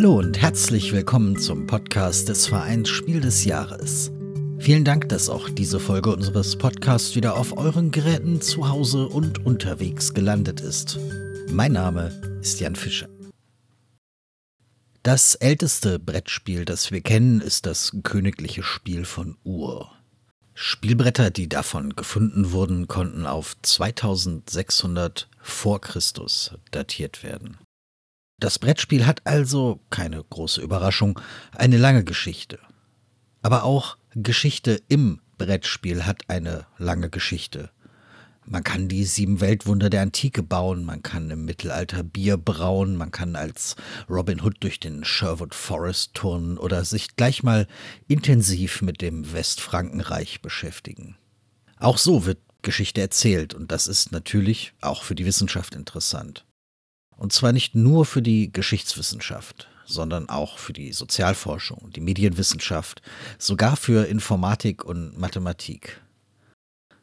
Hallo und herzlich willkommen zum Podcast des Vereins Spiel des Jahres. Vielen Dank, dass auch diese Folge unseres Podcasts wieder auf euren Geräten zu Hause und unterwegs gelandet ist. Mein Name ist Jan Fischer. Das älteste Brettspiel, das wir kennen, ist das Königliche Spiel von Ur. Spielbretter, die davon gefunden wurden, konnten auf 2600 vor Christus datiert werden. Das Brettspiel hat also, keine große Überraschung, eine lange Geschichte. Aber auch Geschichte im Brettspiel hat eine lange Geschichte. Man kann die sieben Weltwunder der Antike bauen, man kann im Mittelalter Bier brauen, man kann als Robin Hood durch den Sherwood Forest turnen oder sich gleich mal intensiv mit dem Westfrankenreich beschäftigen. Auch so wird Geschichte erzählt und das ist natürlich auch für die Wissenschaft interessant. Und zwar nicht nur für die Geschichtswissenschaft, sondern auch für die Sozialforschung, die Medienwissenschaft, sogar für Informatik und Mathematik.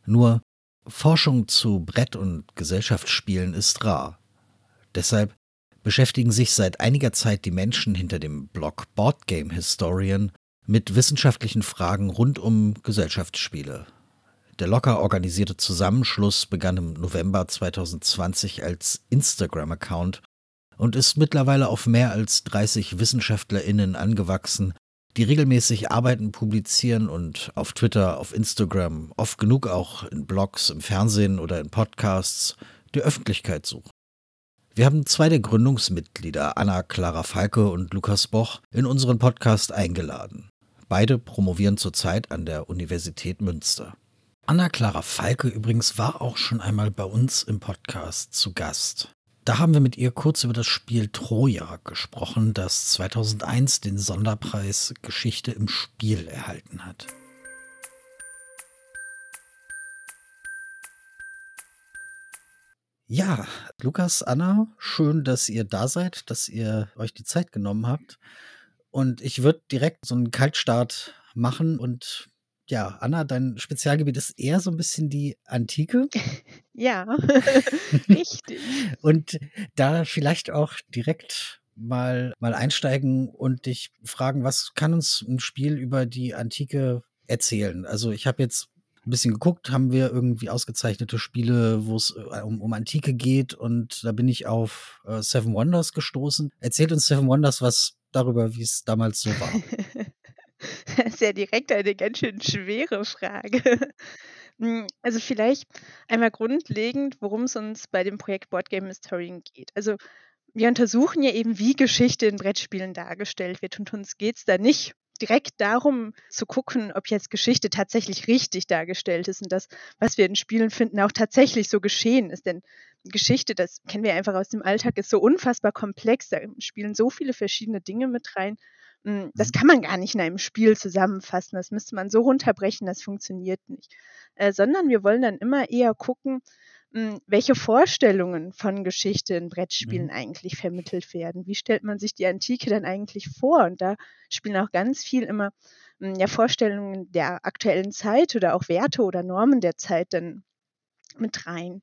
Nur Forschung zu Brett- und Gesellschaftsspielen ist rar. Deshalb beschäftigen sich seit einiger Zeit die Menschen hinter dem Blog Boardgame Historian mit wissenschaftlichen Fragen rund um Gesellschaftsspiele, der locker organisierte Zusammenschluss begann im November 2020 als Instagram-Account und ist mittlerweile auf mehr als 30 WissenschaftlerInnen angewachsen, die regelmäßig Arbeiten publizieren und auf Twitter, auf Instagram, oft genug auch in Blogs, im Fernsehen oder in Podcasts die Öffentlichkeit suchen. Wir haben zwei der Gründungsmitglieder, Anna Clara Falke und Lukas Boch, in unseren Podcast eingeladen. Beide promovieren zurzeit an der Universität Münster. Anna-Clara Falke übrigens war auch schon einmal bei uns im Podcast zu Gast. Da haben wir mit ihr kurz über das Spiel Troja gesprochen, das 2001 den Sonderpreis Geschichte im Spiel erhalten hat. Ja, Lukas, Anna, schön, dass ihr da seid, dass ihr euch die Zeit genommen habt. Und ich würde direkt so einen Kaltstart machen und ja, Anna, dein Spezialgebiet ist eher so ein bisschen die Antike. Ja, richtig. Und da vielleicht auch direkt mal, mal einsteigen und dich fragen, was kann uns ein Spiel über die Antike erzählen? Also ich habe jetzt ein bisschen geguckt, haben wir irgendwie ausgezeichnete Spiele, wo es äh, um, um Antike geht und da bin ich auf äh, Seven Wonders gestoßen. Erzählt uns Seven Wonders was darüber, wie es damals so war. Sehr direkt eine ganz schön schwere Frage. Hm, also vielleicht einmal grundlegend, worum es uns bei dem Projekt Boardgame Historian geht. Also wir untersuchen ja eben, wie Geschichte in Brettspielen dargestellt wird und uns geht es da nicht direkt darum zu gucken, ob jetzt Geschichte tatsächlich richtig dargestellt ist und das, was wir in Spielen finden, auch tatsächlich so geschehen ist. Denn Geschichte, das kennen wir einfach aus dem Alltag, ist so unfassbar komplex. Da spielen so viele verschiedene Dinge mit rein. Hm, das mhm. kann man gar nicht in einem Spiel zusammenfassen. Das müsste man so runterbrechen, das funktioniert nicht. Äh, sondern wir wollen dann immer eher gucken, mh, hm, welche Vorstellungen von Geschichte in Brettspielen mhm. eigentlich vermittelt werden. Wie stellt man sich die Antike dann eigentlich vor? Und da spielen auch ganz viel immer mh, hm, ja, Vorstellungen der aktuellen Zeit oder auch Werte oder Normen der Zeit dann mit rein.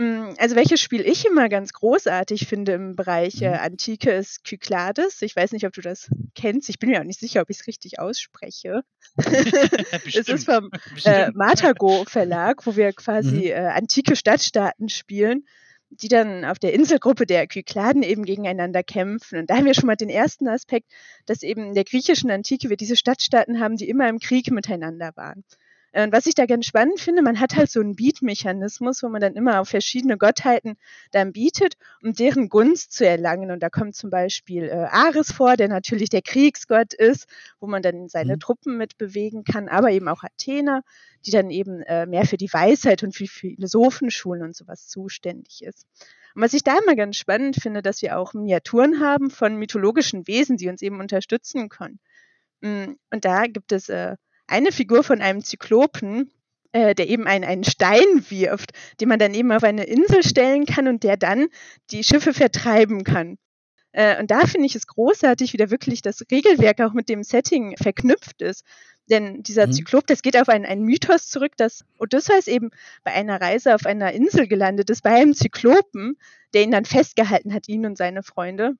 Hm, also welches Spiel ich immer ganz großartig finde im Bereich äh, mhm. Antike ist Kyklades. Ich weiß nicht, ob du das kennst. Ich bin mir auch nicht sicher, ob ich es richtig ausspreche. es ist vom äh, Matago Verlag, wo wir quasi mhm. äh, antike Stadtstaaten spielen, die dann auf der Inselgruppe der Kykladen eben gegeneinander kämpfen. Und da haben wir schon mal den ersten Aspekt, dass eben in der griechischen Antike wir diese Stadtstaaten haben, die immer im Krieg miteinander waren. Äh, und was ich da ganz spannend finde, man hat halt so einen Beat-Mechanismus, wo man dann immer auf verschiedene Gottheiten dann bietet, um deren Gunst zu erlangen. Und da kommt zum Beispiel äh, Ares vor, der natürlich der Kriegsgott ist, wo man dann seine mhm. Truppen mit bewegen kann, aber eben auch Athena, die dann eben äh, mehr für die Weisheit und für Philosophenschulen und sowas zuständig ist. Und was ich da immer ganz spannend finde, dass wir auch Miniaturen haben von mythologischen Wesen, die uns eben unterstützen können. Mm, und da gibt es äh, eine Figur von einem Zyklopen, äh, der eben einen, einen Stein wirft, den man dann eben auf eine Insel stellen kann und der dann die Schiffe vertreiben kann. Äh, und da finde ich es großartig, wie da wirklich das Regelwerk auch mit dem Setting verknüpft ist. Denn dieser mhm. Zyklop, das geht auf einen, einen Mythos zurück, dass Odysseus eben bei einer Reise auf einer Insel gelandet ist, bei einem Zyklopen, der ihn dann festgehalten hat, ihn und seine Freunde.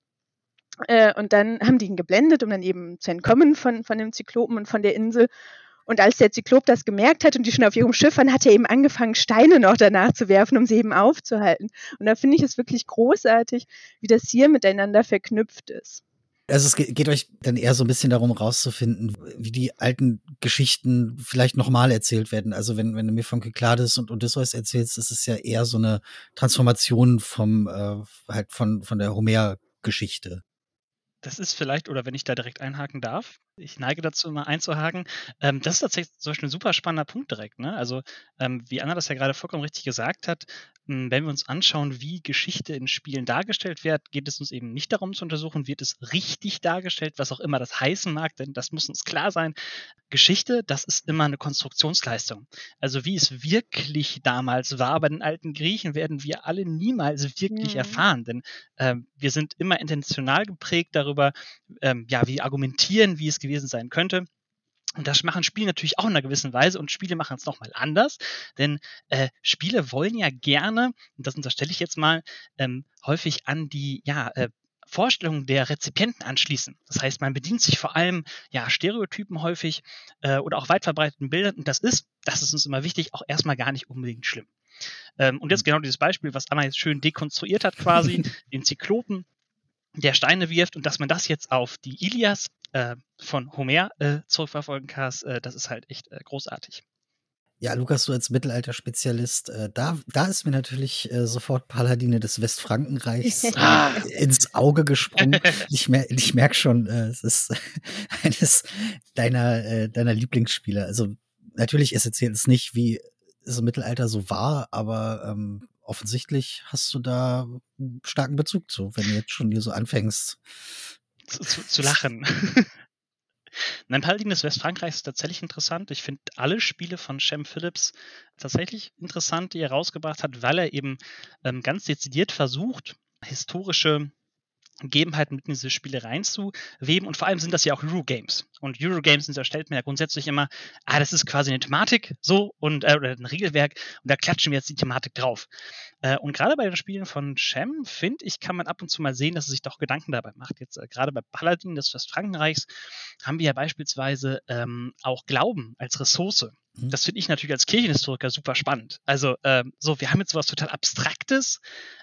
Äh, und dann haben die ihn geblendet, um dann eben zu entkommen von, von dem Zyklopen und von der Insel. Und als der Zyklop das gemerkt hat und die schon auf ihrem Schiff waren, hat er eben angefangen, Steine noch danach zu werfen, um sie eben aufzuhalten. Und da finde ich es wirklich großartig, wie das hier miteinander verknüpft ist. Also es geht, euch dann eher so ein bisschen darum, rauszufinden, wie die alten Geschichten vielleicht nochmal erzählt werden. Also wenn, wenn du mir von Kyklades und Odysseus erzählst, ist es ja eher so eine Transformation vom, äh, halt von, von der Homer-Geschichte. Das ist vielleicht, oder wenn ich da direkt einhaken darf, ich neige dazu, immer einzuhaken. Ähm, das ist tatsächlich zum Beispiel ein super spannender Punkt direkt. Ne? Also, ähm, wie Anna das ja gerade vollkommen richtig gesagt hat, mh, hm, wenn wir uns anschauen, wie Geschichte in Spielen dargestellt wird, geht es uns eben nicht darum zu untersuchen, wird es richtig dargestellt, was auch immer das heißen mag, denn das muss uns klar sein. Geschichte, das ist immer eine Konstruktionsleistung. Also, wie es wirklich damals war bei den alten Griechen, werden wir alle niemals wirklich mhm. erfahren, denn ähm, wir sind immer intentional geprägt darüber, ähm, ja, wie argumentieren, wie es gewesen gewesen sein könnte. Und das machen Spiele natürlich auch in einer gewissen Weise und Spiele machen es nochmal anders, denn äh, Spiele wollen ja gerne, und das unterstelle ich jetzt mal, ähm, häufig an die ja, äh, Vorstellungen der Rezipienten anschließen. Das heißt, man bedient sich vor allem ja Stereotypen häufig äh, oder auch weit verbreiteten Bildern und das ist, das ist uns immer wichtig, auch erstmal gar nicht unbedingt schlimm. Ähm, und jetzt genau dieses Beispiel, was Anna jetzt schön dekonstruiert hat quasi, den Zyklopen, der Steine wirft und dass man das jetzt auf die Ilias äh, von Homer äh, zurückverfolgen kannst, äh, das ist halt echt äh, großartig. Ja, Lukas, du als Mittelalterspezialist, äh, da, da ist mir natürlich äh, sofort Paladine des Westfrankenreichs äh, ins Auge gesprungen. Ich, mer ich merke schon, äh, es ist eines deiner, äh, deiner Lieblingsspiele. Also natürlich, es erzählt es nicht, wie es im Mittelalter so war, aber ähm, offensichtlich hast du da einen starken Bezug zu, wenn du jetzt schon hier so anfängst. Zu, zu, zu lachen. Nein, Paladin des Westfrankreichs ist tatsächlich interessant. Ich finde alle Spiele von Shem Phillips tatsächlich interessant, die er rausgebracht hat, weil er eben ähm, ganz dezidiert versucht, historische Gegebenheiten mit in diese Spiele reinzuweben. Und vor allem sind das ja auch Eurogames. Und Eurogames unterstellt man ja grundsätzlich immer, ah, das ist quasi eine Thematik so und äh, oder ein Regelwerk und da klatschen wir jetzt die Thematik drauf. Äh, und gerade bei den Spielen von Shem, finde ich, kann man ab und zu mal sehen, dass er sich doch Gedanken dabei macht. Jetzt äh, gerade bei Paladin des Westfrankenreichs haben wir ja beispielsweise ähm, auch Glauben als Ressource. Mhm. Das finde ich natürlich als Kirchenhistoriker super spannend. Also, ähm, so, wir haben jetzt sowas total Abstraktes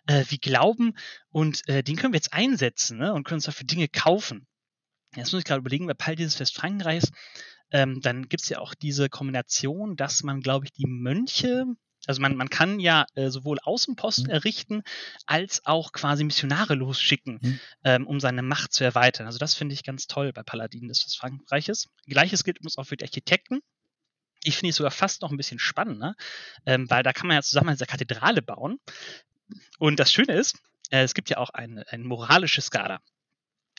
äh, wie Glauben und äh, den können wir jetzt einsetzen ne, und können uns dafür Dinge kaufen. Jetzt muss ich gerade überlegen, bei Pall dieses Westfrankenreichs, ähm, dann gibt es ja auch diese Kombination, dass man, glaube ich, die Mönche, also man, man kann ja äh, sowohl Außenposten mhm. errichten, als auch quasi Missionare losschicken, mhm. ähm, um seine Macht zu erweitern. Also das finde ich ganz toll bei Paladinen des Westfrankenreiches. Gleiches gilt übrigens auch für die Architekten die finde ich sogar fast noch ein bisschen spannender, ähm, weil da kann man ja zusammen eine Kathedrale bauen. Und das Schöne ist, äh, es gibt ja auch ein, ein moralisches Skala.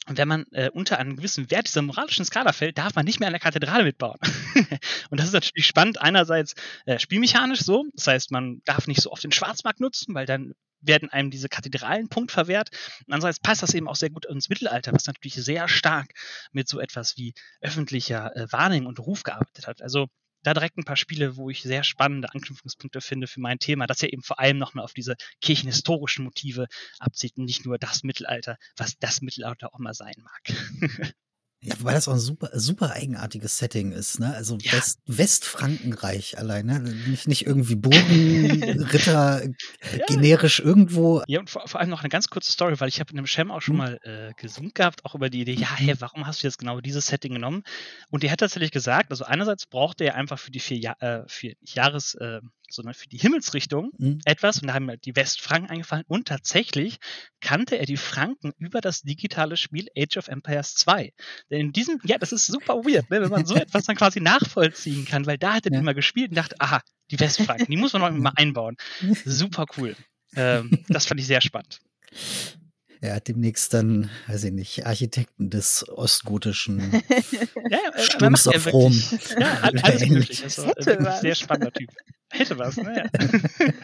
Und wenn man äh, unter einem gewissen Wert dieser moralischen Skala fällt, darf man nicht mehr an der Kathedrale mitbauen. und das ist natürlich spannend. Einerseits äh, spielmechanisch so, das heißt, man darf nicht so oft den Schwarzmarkt nutzen, weil dann werden einem diese Kathedralen Punkt verwehrt. Und andererseits passt das eben auch sehr gut ins Mittelalter, was natürlich sehr stark mit so etwas wie öffentlicher äh, Wahrnehmung und Ruf gearbeitet hat. Also da direkt ein paar Spiele, wo ich sehr spannende Anknüpfungspunkte finde für mein Thema, das ja eben vor allem nochmal auf diese kirchenhistorischen Motive abzieht und nicht nur das Mittelalter, was das Mittelalter auch mal sein mag. Ja, weil das auch ein super, super eigenartiges Setting ist, ne? Also ja. West, Westfrankenreich allein, ne? Nicht, nicht irgendwie Burgen, Ritter, ja. generisch irgendwo. Ja, und vor, vor, allem noch eine ganz kurze Story, weil ich habe in dem Schem auch schon mhm. mal äh, gesummt gehabt, auch über die Idee, ja, hey, warum hast du jetzt genau dieses Setting genommen? Und der hat tatsächlich gesagt, also einerseits brauchte er einfach für die vier, ja äh, vier Jahres, äh, sondern für die Himmelsrichtung mhm. etwas. Und da haben halt die Westfranken eingefallen. Und tatsächlich kannte er die Franken über das digitale Spiel Age of Empires 2. Denn in diesem, ja, das ist super weird, ne, wenn man so etwas dann quasi nachvollziehen kann, weil da hat er ja. immer gespielt und dachte, aha, die Westfranken, die muss man noch mal einbauen. Super cool. Ähm, das fand ich sehr spannend. Ja, demnächst dann, weiß ich nicht, Architekten des ostgotischen ja, äh, Sturms auf Rom. Ja, alles möglich. Also, sehr spannender Typ. Hätte was, ne?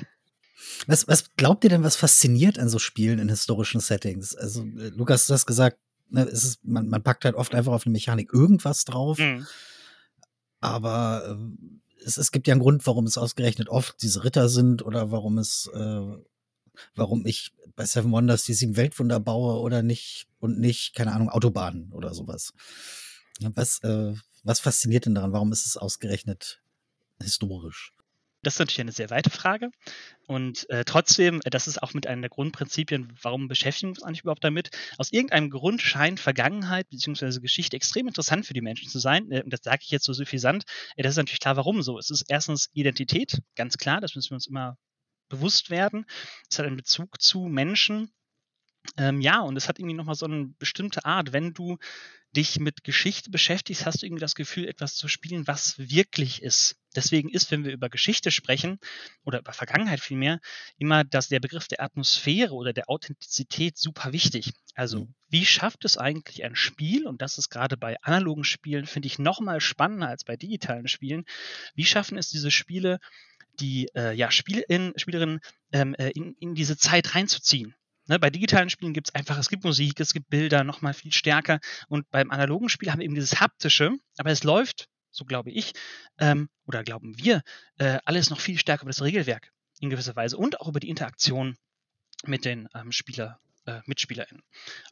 Was, was glaubt ihr denn, was fasziniert an so Spielen in historischen Settings? Also, äh, Lukas, du hast gesagt, ne, es ist, man, man packt halt oft einfach auf eine Mechanik irgendwas drauf. Mhm. Aber äh, es, es gibt ja einen Grund, warum es ausgerechnet oft diese Ritter sind oder warum es äh, warum ich bei Seven Wonders die sieben Weltwunder baue oder nicht und nicht, keine Ahnung, Autobahnen oder sowas. Was, äh, was fasziniert denn daran? Warum ist es ausgerechnet historisch? Das ist natürlich eine sehr weite Frage. Und äh, trotzdem, äh, das ist auch mit einer der Grundprinzipien, warum beschäftigen wir uns eigentlich überhaupt damit? Aus irgendeinem Grund scheint Vergangenheit bzw. Geschichte extrem interessant für die Menschen zu sein. Äh, und das sage ich jetzt so suffisant. Äh, das ist natürlich klar, warum so. Es ist erstens Identität, ganz klar, das müssen wir uns immer bewusst werden. Es hat einen Bezug zu Menschen. Ähm, ja, und es hat irgendwie nochmal so eine bestimmte Art, wenn du dich mit Geschichte beschäftigst, hast du irgendwie das Gefühl, etwas zu spielen, was wirklich ist. Deswegen ist, wenn wir über Geschichte sprechen, oder über Vergangenheit vielmehr, immer dass der Begriff der Atmosphäre oder der Authentizität super wichtig. Also, mhm. wie schafft es eigentlich ein Spiel, und das ist gerade bei analogen Spielen, finde ich, nochmal spannender als bei digitalen Spielen, wie schaffen es diese Spiele, die äh, ja, Spielin, Spielerinnen ähm, äh, in, in diese Zeit reinzuziehen? Ne, bei digitalen Spielen gibt es einfach, es gibt Musik, es gibt Bilder, nochmal viel stärker. Und beim analogen Spiel haben wir eben dieses haptische, aber es läuft, so glaube ich, ähm, oder glauben wir, äh, alles noch viel stärker über das Regelwerk in gewisser Weise und auch über die Interaktion mit den ähm, Spieler, äh, MitspielerInnen.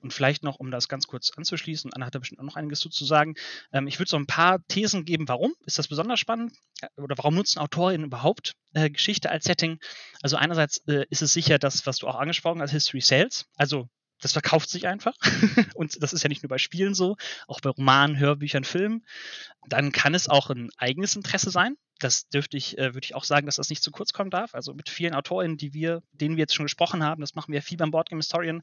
Und vielleicht noch, um das ganz kurz anzuschließen, Anna hat da bestimmt auch noch einiges zu sagen. Ähm, ich würde so ein paar Thesen geben, warum ist das besonders spannend äh, oder warum nutzen AutorInnen überhaupt äh, Geschichte als Setting? Also einerseits äh, ist es sicher das, was du auch angesprochen hast, History Sales. Also das verkauft sich einfach. und das ist ja nicht nur bei Spielen so, auch bei Romanen, Hörbüchern, Filmen. Dann kann es auch ein eigenes Interesse sein das dürfte ich, äh, würde ich auch sagen, dass das nicht zu kurz kommen darf. Also mit vielen AutorInnen, die wir, denen wir jetzt schon gesprochen haben, das machen wir viel beim Boardgame Historian,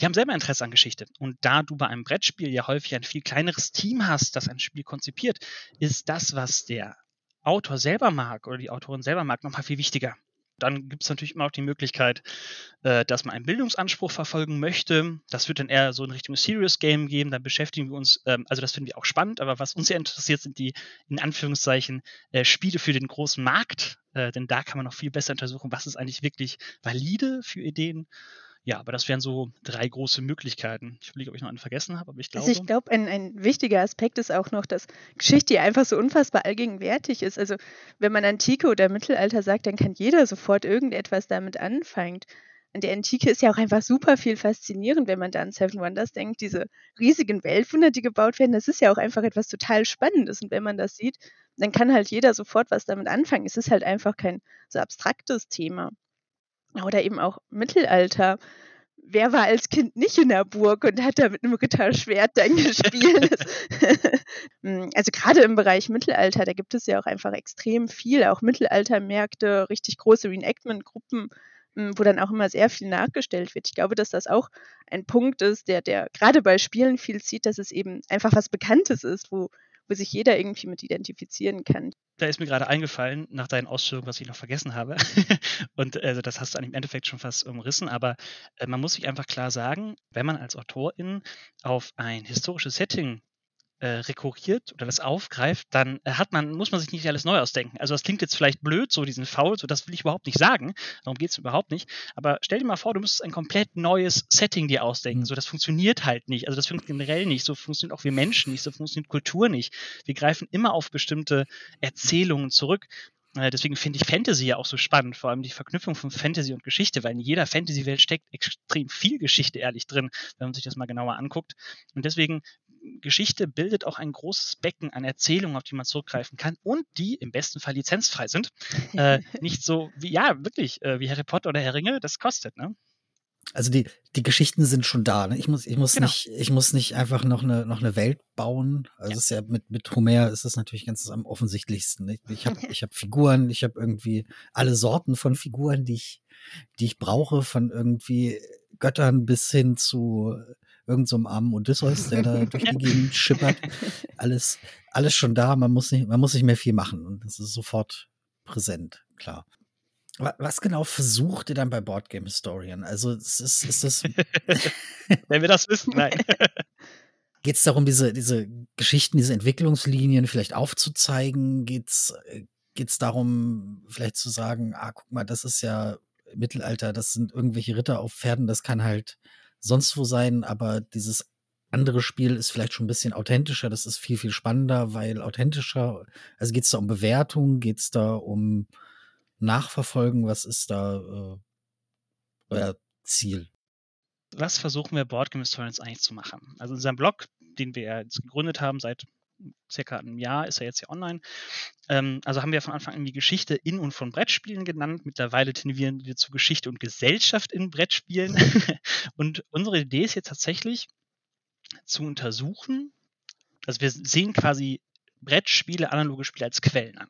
die haben selber Interesse an Geschichte. Und da du bei einem Brettspiel ja häufig ein viel kleineres Team hast, das ein Spiel konzipiert, ist das, was der Autor selber mag oder die Autorin selber mag, nochmal viel wichtiger dann gibt es natürlich immer auch die Möglichkeit, äh, dass man einen Bildungsanspruch verfolgen möchte. Das wird dann eher so in Richtung Serious Game gehen. Da beschäftigen wir uns, ähm, also das finden wir auch spannend, aber was uns sehr interessiert, sind die in Anführungszeichen äh, Spiele für den großen Markt. Äh, denn da kann man noch viel besser untersuchen, was ist eigentlich wirklich valide für Ideen ja, aber das wären so drei große Möglichkeiten. Ich überlege, ob ich noch einen vergessen habe, aber ich glaube. Also ich glaube, ein, ein wichtiger Aspekt ist auch noch, dass Geschichte einfach so unfassbar allgegenwärtig ist. Also wenn man Antike oder Mittelalter sagt, dann kann jeder sofort irgendetwas damit anfangen. An der Antike ist ja auch einfach super viel faszinierend, wenn man da an Seven Wonders denkt. Diese riesigen Weltwunder, die gebaut werden, das ist ja auch einfach etwas total Spannendes. Und wenn man das sieht, dann kann halt jeder sofort was damit anfangen. Es ist halt einfach kein so abstraktes Thema. Oder eben auch Mittelalter. Wer war als Kind nicht in der Burg und hat da mit einem Ritterschwert dann gespielt? Hm, also gerade im Bereich Mittelalter, da gibt es ja auch einfach extrem viel, auch Mittelaltermärkte, richtig große Reenactment-Gruppen, hm, wo dann auch immer sehr viel nachgestellt wird. Ich glaube, dass das auch ein Punkt ist, der, der gerade bei Spielen viel zieht, dass es eben einfach was Bekanntes ist, wo, wo sich jeder irgendwie mit identifizieren kann da ist mir gerade eingefallen, nach deinen Ausführungen, was ich noch vergessen habe. und also das hast du im Endeffekt schon fast umrissen, aber äh, man muss sich einfach klar sagen, wenn man als Autorin auf ein historisches Setting äh, rekurriert oder das aufgreift, dann äh, hat man, muss man sich nicht alles neu ausdenken. Also das klingt jetzt vielleicht blöd, so diesen Faul, so das will ich überhaupt nicht sagen. Darum geht es überhaupt nicht. Aber stell dir mal vor, du müsstest ein komplett neues Setting dir ausdenken. Mhm. So, das funktioniert halt nicht. Also das funktioniert generell nicht. So funktioniert auch wir Menschen nicht. So funktioniert Kultur nicht. Wir greifen immer auf bestimmte Erzählungen zurück. Äh, deswegen finde ich Fantasy ja auch so spannend, vor allem die Verknüpfung von Fantasy und Geschichte, weil in jeder Fantasy-Welt steckt extrem viel Geschichte ehrlich drin, wenn man sich das mal genauer anguckt. Und deswegen Geschichte bildet auch ein großes Becken an Erzählungen, auf die man zurückgreifen kann und die im besten Fall lizenzfrei sind. äh, nicht so wie, ja, wirklich, äh, wie Harry Potter oder Herr Ringe, das kostet, ne? Also die, die Geschichten sind schon da. Ne? Ich muss, ich muss genau. nicht, ich muss nicht einfach noch eine, noch eine Welt bauen. Also ja. ist ja mit, mit Homer ist es natürlich ganz am offensichtlichsten. Ne? Ich habe ich hab Figuren, ich habe irgendwie alle Sorten von Figuren, die ich, die ich brauche, von irgendwie Göttern bis hin zu irgendeinem so armen Odysseus, der da durch die Gegend schippert. Alles, alles schon da, man muss nicht, man muss nicht mehr viel machen und das ist sofort präsent, klar. Was genau versucht ihr dann bei Board Game Historian? Also ist, ist, ist das. Wenn wir das wissen, nein. Geht es darum, diese, diese Geschichten, diese Entwicklungslinien vielleicht aufzuzeigen? Geht es geht's darum, vielleicht zu sagen, ah, guck mal, das ist ja Mittelalter, das sind irgendwelche Ritter auf Pferden, das kann halt sonst wo sein, aber dieses andere Spiel ist vielleicht schon ein bisschen authentischer, das ist viel, viel spannender, weil authentischer, also geht es da um Bewertung, geht es da um Nachverfolgen, was ist da, äh, euer Ziel? Was versuchen wir Boardgame Historians eigentlich zu machen? Also in unserem Blog, den wir jetzt gegründet haben seit circa einem Jahr ist er jetzt ja online. Ähm, also haben wir von Anfang an die Geschichte in und von Brettspielen genannt. Mittlerweile tendieren wir zu Geschichte und Gesellschaft in Brettspielen. und unsere Idee ist jetzt tatsächlich zu untersuchen, also wir sehen quasi Brettspiele, analoge Spiele als Quellen an.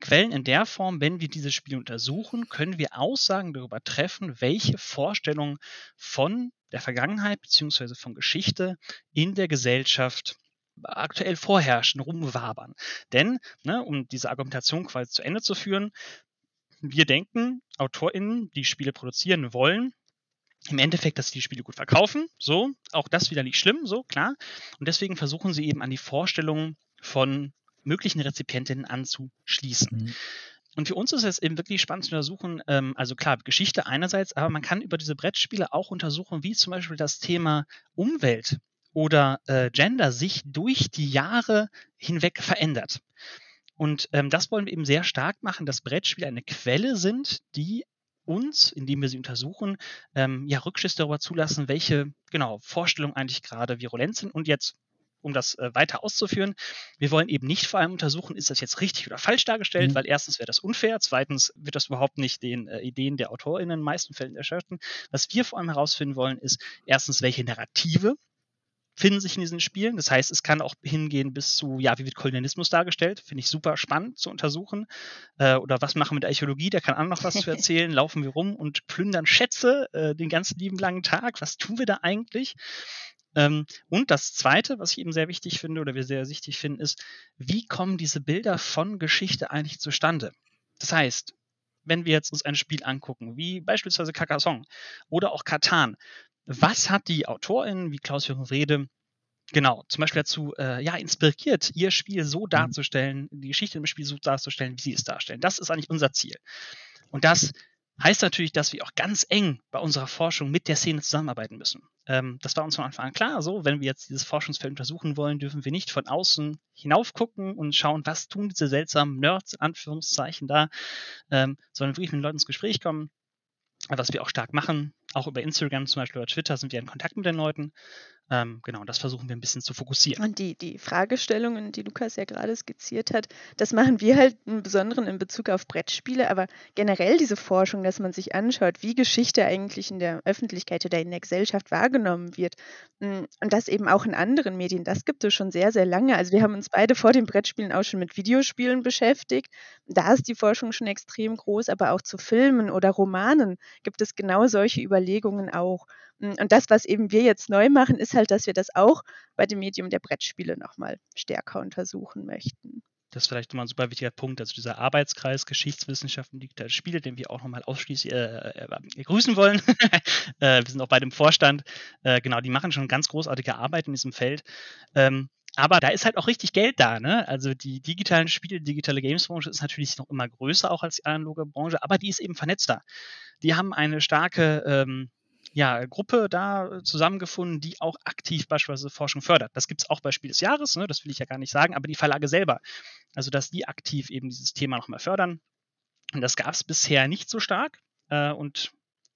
Quellen in der Form, wenn wir diese Spiele untersuchen, können wir Aussagen darüber treffen, welche Vorstellungen von der Vergangenheit bzw. von Geschichte in der Gesellschaft aktuell vorherrschen, rumwabern. Denn, ne, um diese Argumentation quasi zu Ende zu führen, wir denken, AutorInnen, die Spiele produzieren wollen, im Endeffekt, dass sie die Spiele gut verkaufen. So, auch das wieder nicht schlimm, so, klar. Und deswegen versuchen sie eben an die Vorstellungen von möglichen Rezipientinnen anzuschließen. Mhm. Und für uns ist es eben wirklich spannend zu untersuchen, ähm, also klar, Geschichte einerseits, aber man kann über diese Brettspiele auch untersuchen, wie zum Beispiel das Thema Umwelt oder äh, Gender sich durch die Jahre hinweg verändert. Und ähm, das wollen wir eben sehr stark machen, dass Brettspiele eine Quelle sind, die uns, indem wir sie untersuchen, ähm, ja Rückschlüsse darüber zulassen, welche genau Vorstellungen eigentlich gerade virulent sind. Und jetzt, um das äh, weiter auszuführen, wir wollen eben nicht vor allem untersuchen, ist das jetzt richtig oder falsch dargestellt, mhm. weil erstens wäre das unfair, zweitens wird das überhaupt nicht den äh, Ideen der AutorInnen in den meisten Fällen erschöpfen. Was wir vor allem herausfinden wollen, ist erstens, welche Narrative finden sich in diesen Spielen. Das heißt, es kann auch hingehen bis zu, ja, wie wird Kolonialismus dargestellt? Finde ich super spannend zu untersuchen. Äh, oder was machen wir mit Archäologie? Da kann auch noch was zu erzählen. Laufen wir rum und plündern Schätze äh, den ganzen lieben langen Tag. Was tun wir da eigentlich? Ähm, und das Zweite, was ich eben sehr wichtig finde oder wir sehr wichtig finden, ist, wie kommen diese Bilder von Geschichte eigentlich zustande? Das heißt, wenn wir jetzt uns ein Spiel angucken, wie beispielsweise Carcassonne oder auch Katan, was hat die Autorin, wie Klaus-Jürgen Rede, genau, zum Beispiel dazu äh, ja, inspiriert, ihr Spiel so mhm. darzustellen, die Geschichte im Spiel so darzustellen, wie sie es darstellen. Das ist eigentlich unser Ziel. Und das heißt natürlich, dass wir auch ganz eng bei unserer Forschung mit der Szene zusammenarbeiten müssen. Ähm, das war uns von Anfang an klar. So, wenn wir jetzt dieses Forschungsfeld untersuchen wollen, dürfen wir nicht von außen hinaufgucken und schauen, was tun diese seltsamen Nerds, Anführungszeichen da, ähm, sondern wirklich mit den Leuten ins Gespräch kommen, was wir auch stark machen auch über Instagram zum Beispiel oder Twitter sind wir in Kontakt mit den Leuten. Ähm, genau, das versuchen wir ein bisschen zu fokussieren. Und die, die Fragestellungen, die Lukas ja gerade skizziert hat, das machen wir halt im Besonderen in Bezug auf Brettspiele, aber generell diese Forschung, dass man sich anschaut, wie Geschichte eigentlich in der Öffentlichkeit oder in der Gesellschaft wahrgenommen wird. Mm, und das eben auch in anderen Medien, das gibt es schon sehr, sehr lange. Also wir haben uns beide vor den Brettspielen auch schon mit Videospielen beschäftigt. Da ist die Forschung schon extrem groß, aber auch zu Filmen oder Romanen gibt es genau solche Überlegungen auch. Hm, und das, was eben wir jetzt neu machen, ist halt, dass wir das auch bei dem Medium der Brettspiele nochmal stärker untersuchen möchten. Das ist vielleicht nochmal ein super wichtiger Punkt. Also dieser Arbeitskreis Geschichtswissenschaften, digitale Spiele, den wir auch nochmal ausschließlich äh, äh, grüßen wollen. äh, wir sind auch bei dem Vorstand. Äh, genau, die machen schon ganz großartige Arbeit in diesem Feld. Ähm, aber da ist halt auch richtig Geld da, ne? Also die digitalen Spiele, die digitale Gamesbranche ist natürlich noch immer größer auch als die analoge Branche, aber die ist eben vernetzter. Die haben eine starke ähm, ja, Gruppe da zusammengefunden, die auch aktiv beispielsweise Forschung fördert. Das gibt es auch bei Spiel des Jahres, ne, das will ich ja gar nicht sagen, aber die Verlage selber. Also, dass die aktiv eben dieses Thema nochmal fördern. Und das gab es bisher nicht so stark. Äh, und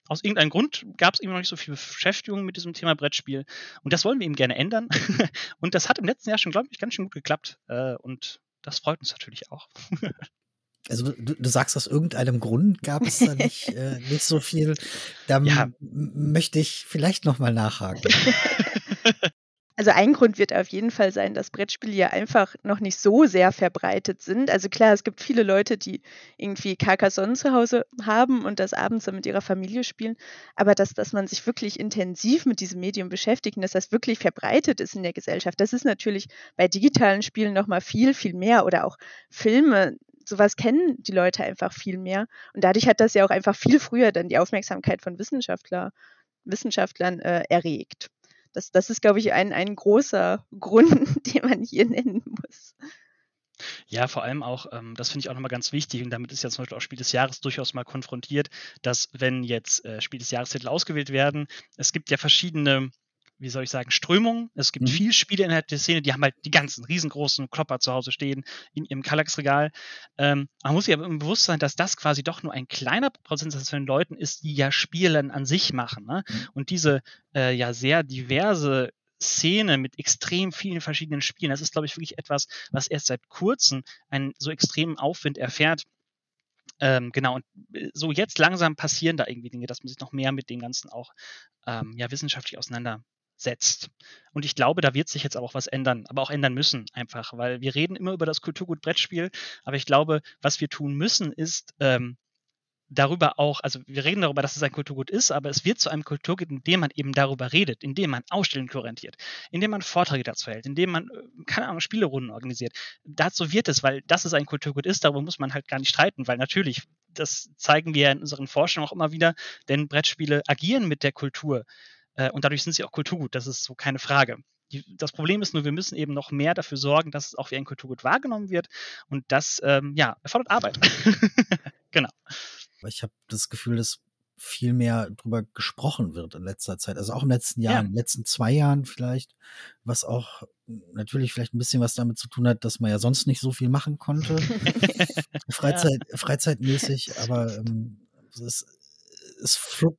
aus irgendeinem Grund gab es eben noch nicht so viel Beschäftigung mit diesem Thema Brettspiel. Und das wollen wir eben gerne ändern. und das hat im letzten Jahr schon, glaube ich, ganz schön gut geklappt. Äh, und das freut uns natürlich auch. Also du, du, sagst, aus irgendeinem Grund gab es da nicht, äh, nicht so viel. Da ja. möchte ich vielleicht noch mal nachhaken. Also ein Grund wird auf jeden Fall sein, dass Brettspiele ja einfach noch nicht so sehr verbreitet sind. Also klar, es gibt viele Leute, die irgendwie Carcassonne zu Hause haben und das abends dann mit ihrer Familie spielen. Aber dass, dass man sich wirklich intensiv mit diesem Medium beschäftigt und dass das wirklich verbreitet ist in der Gesellschaft, das ist natürlich bei digitalen Spielen noch mal viel, viel mehr. Oder auch Filme, sowas kennen die Leute einfach viel mehr. Und dadurch hat das ja auch einfach viel früher dann die Aufmerksamkeit von Wissenschaftler, Wissenschaftlern äh, erregt. Das, das ist, glaube ich, ein, ein großer Grund, den man hier nennen muss. Ja, vor allem auch, ähm, das finde ich auch nochmal ganz wichtig, und damit ist ja zum Beispiel auch Spiel des Jahres durchaus mal konfrontiert, dass wenn jetzt äh, Spiel des Jahres Titel ausgewählt werden, es gibt ja verschiedene wie soll ich sagen, Strömungen. Es gibt mhm. viele Spiele innerhalb der Szene, die haben halt die ganzen riesengroßen Klopper zu Hause stehen in ihrem Kallax-Regal. Ähm, man muss sich aber im Bewusstsein, dass das quasi doch nur ein kleiner Prozentsatz von den Leuten ist, die ja Spielen an sich machen. Ne? Mhm. Und diese äh, ja sehr diverse Szene mit extrem vielen verschiedenen Spielen, das ist, glaube ich, wirklich etwas, was erst seit kurzem einen so extremen Aufwind erfährt ähm, genau, und äh, so jetzt langsam passieren da irgendwie Dinge, dass man sich noch mehr mit dem Ganzen auch ähm, ja, wissenschaftlich auseinandersetzt. Und ich glaube, da wird sich jetzt auch was ändern, aber auch ändern müssen einfach, weil wir reden immer über das Kulturgut-Brettspiel, aber ich glaube, was wir tun müssen, ist ähm, darüber auch, also wir reden darüber, dass es ein Kulturgut ist, aber es wird zu einem Kulturgut, indem man eben darüber redet, indem man Ausstellungen kuratiert, indem man Vorträge dazu hält, indem man, äh, keine Ahnung, Spielerunden organisiert. Dazu wird es, weil das es ein Kulturgut ist, darüber muss man halt gar nicht streiten, weil natürlich, das zeigen wir in unseren Forschungen auch immer wieder, denn Brettspiele agieren mit der Kultur äh, und dadurch sind sie auch Kulturgut, das ist so keine Frage. Die, das Problem ist nur, wir müssen eben noch mehr dafür sorgen, dass es auch wie ein Kulturgut wahrgenommen wird und das, ähm, ja, erfordert Arbeit. genau. Ich habe das Gefühl, dass viel mehr drüber gesprochen wird in letzter Zeit. Also auch im letzten Jahr, ja. in den letzten zwei Jahren vielleicht, was auch natürlich vielleicht ein bisschen was damit zu tun hat, dass man ja sonst nicht so viel machen konnte. Freizeit, ja. Freizeitmäßig, aber ähm, es, es flog,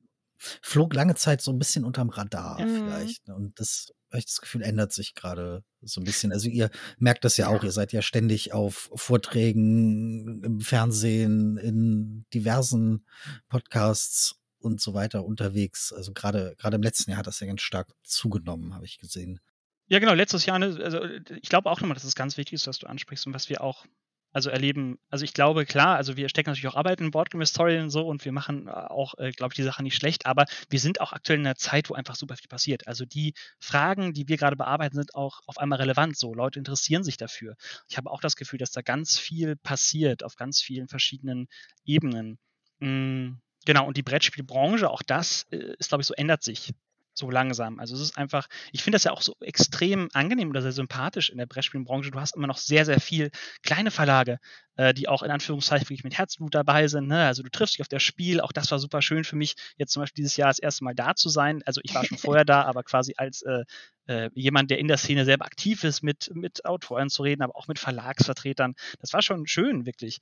flog, lange Zeit so ein bisschen unterm Radar mhm. vielleicht. Ne? Und das ich das Gefühl, ändert sich gerade so ein bisschen. Also ihr merkt das ja auch, ihr seid ja ständig auf Vorträgen im Fernsehen, in diversen Podcasts und so weiter unterwegs. Also gerade gerade im letzten Jahr hat das ja ganz stark zugenommen, habe ich gesehen. Ja, genau, letztes Jahr, ne, also ich glaube auch nochmal, dass es ganz wichtig ist, was du ansprichst und was wir auch also erleben, also ich glaube, klar, also wir stecken natürlich auch Arbeit in Boardgame Story und so und wir machen äh, auch, äh, glaube ich, die Sache nicht schlecht, aber wir sind auch aktuell in einer Zeit, wo einfach super viel passiert. Also die Fragen, die wir gerade bearbeiten, sind auch auf einmal relevant so. Leute interessieren sich dafür. Ich habe auch das Gefühl, dass da ganz viel passiert auf ganz vielen verschiedenen Ebenen. Mhm. Genau, und die Brettspielbranche, auch das äh, ist, glaube ich, so ändert sich so langsam. Also es ist einfach, ich finde das ja auch so extrem angenehm oder sehr sympathisch in der Brettspielbranche. Du hast immer noch sehr, sehr viel kleine Verlage, äh, die auch in Anführungszeichen wirklich mit Herzblut dabei sind. Ne? Also du triffst dich auf das Spiel, auch das war super schön für mich, jetzt zum Beispiel dieses Jahr das erste Mal da zu sein. Also ich war schon vorher da, aber quasi als äh, äh, jemand, der in der Szene selber aktiv ist, mit, mit Autoren zu reden, aber auch mit Verlagsvertretern. Das war schon schön, wirklich.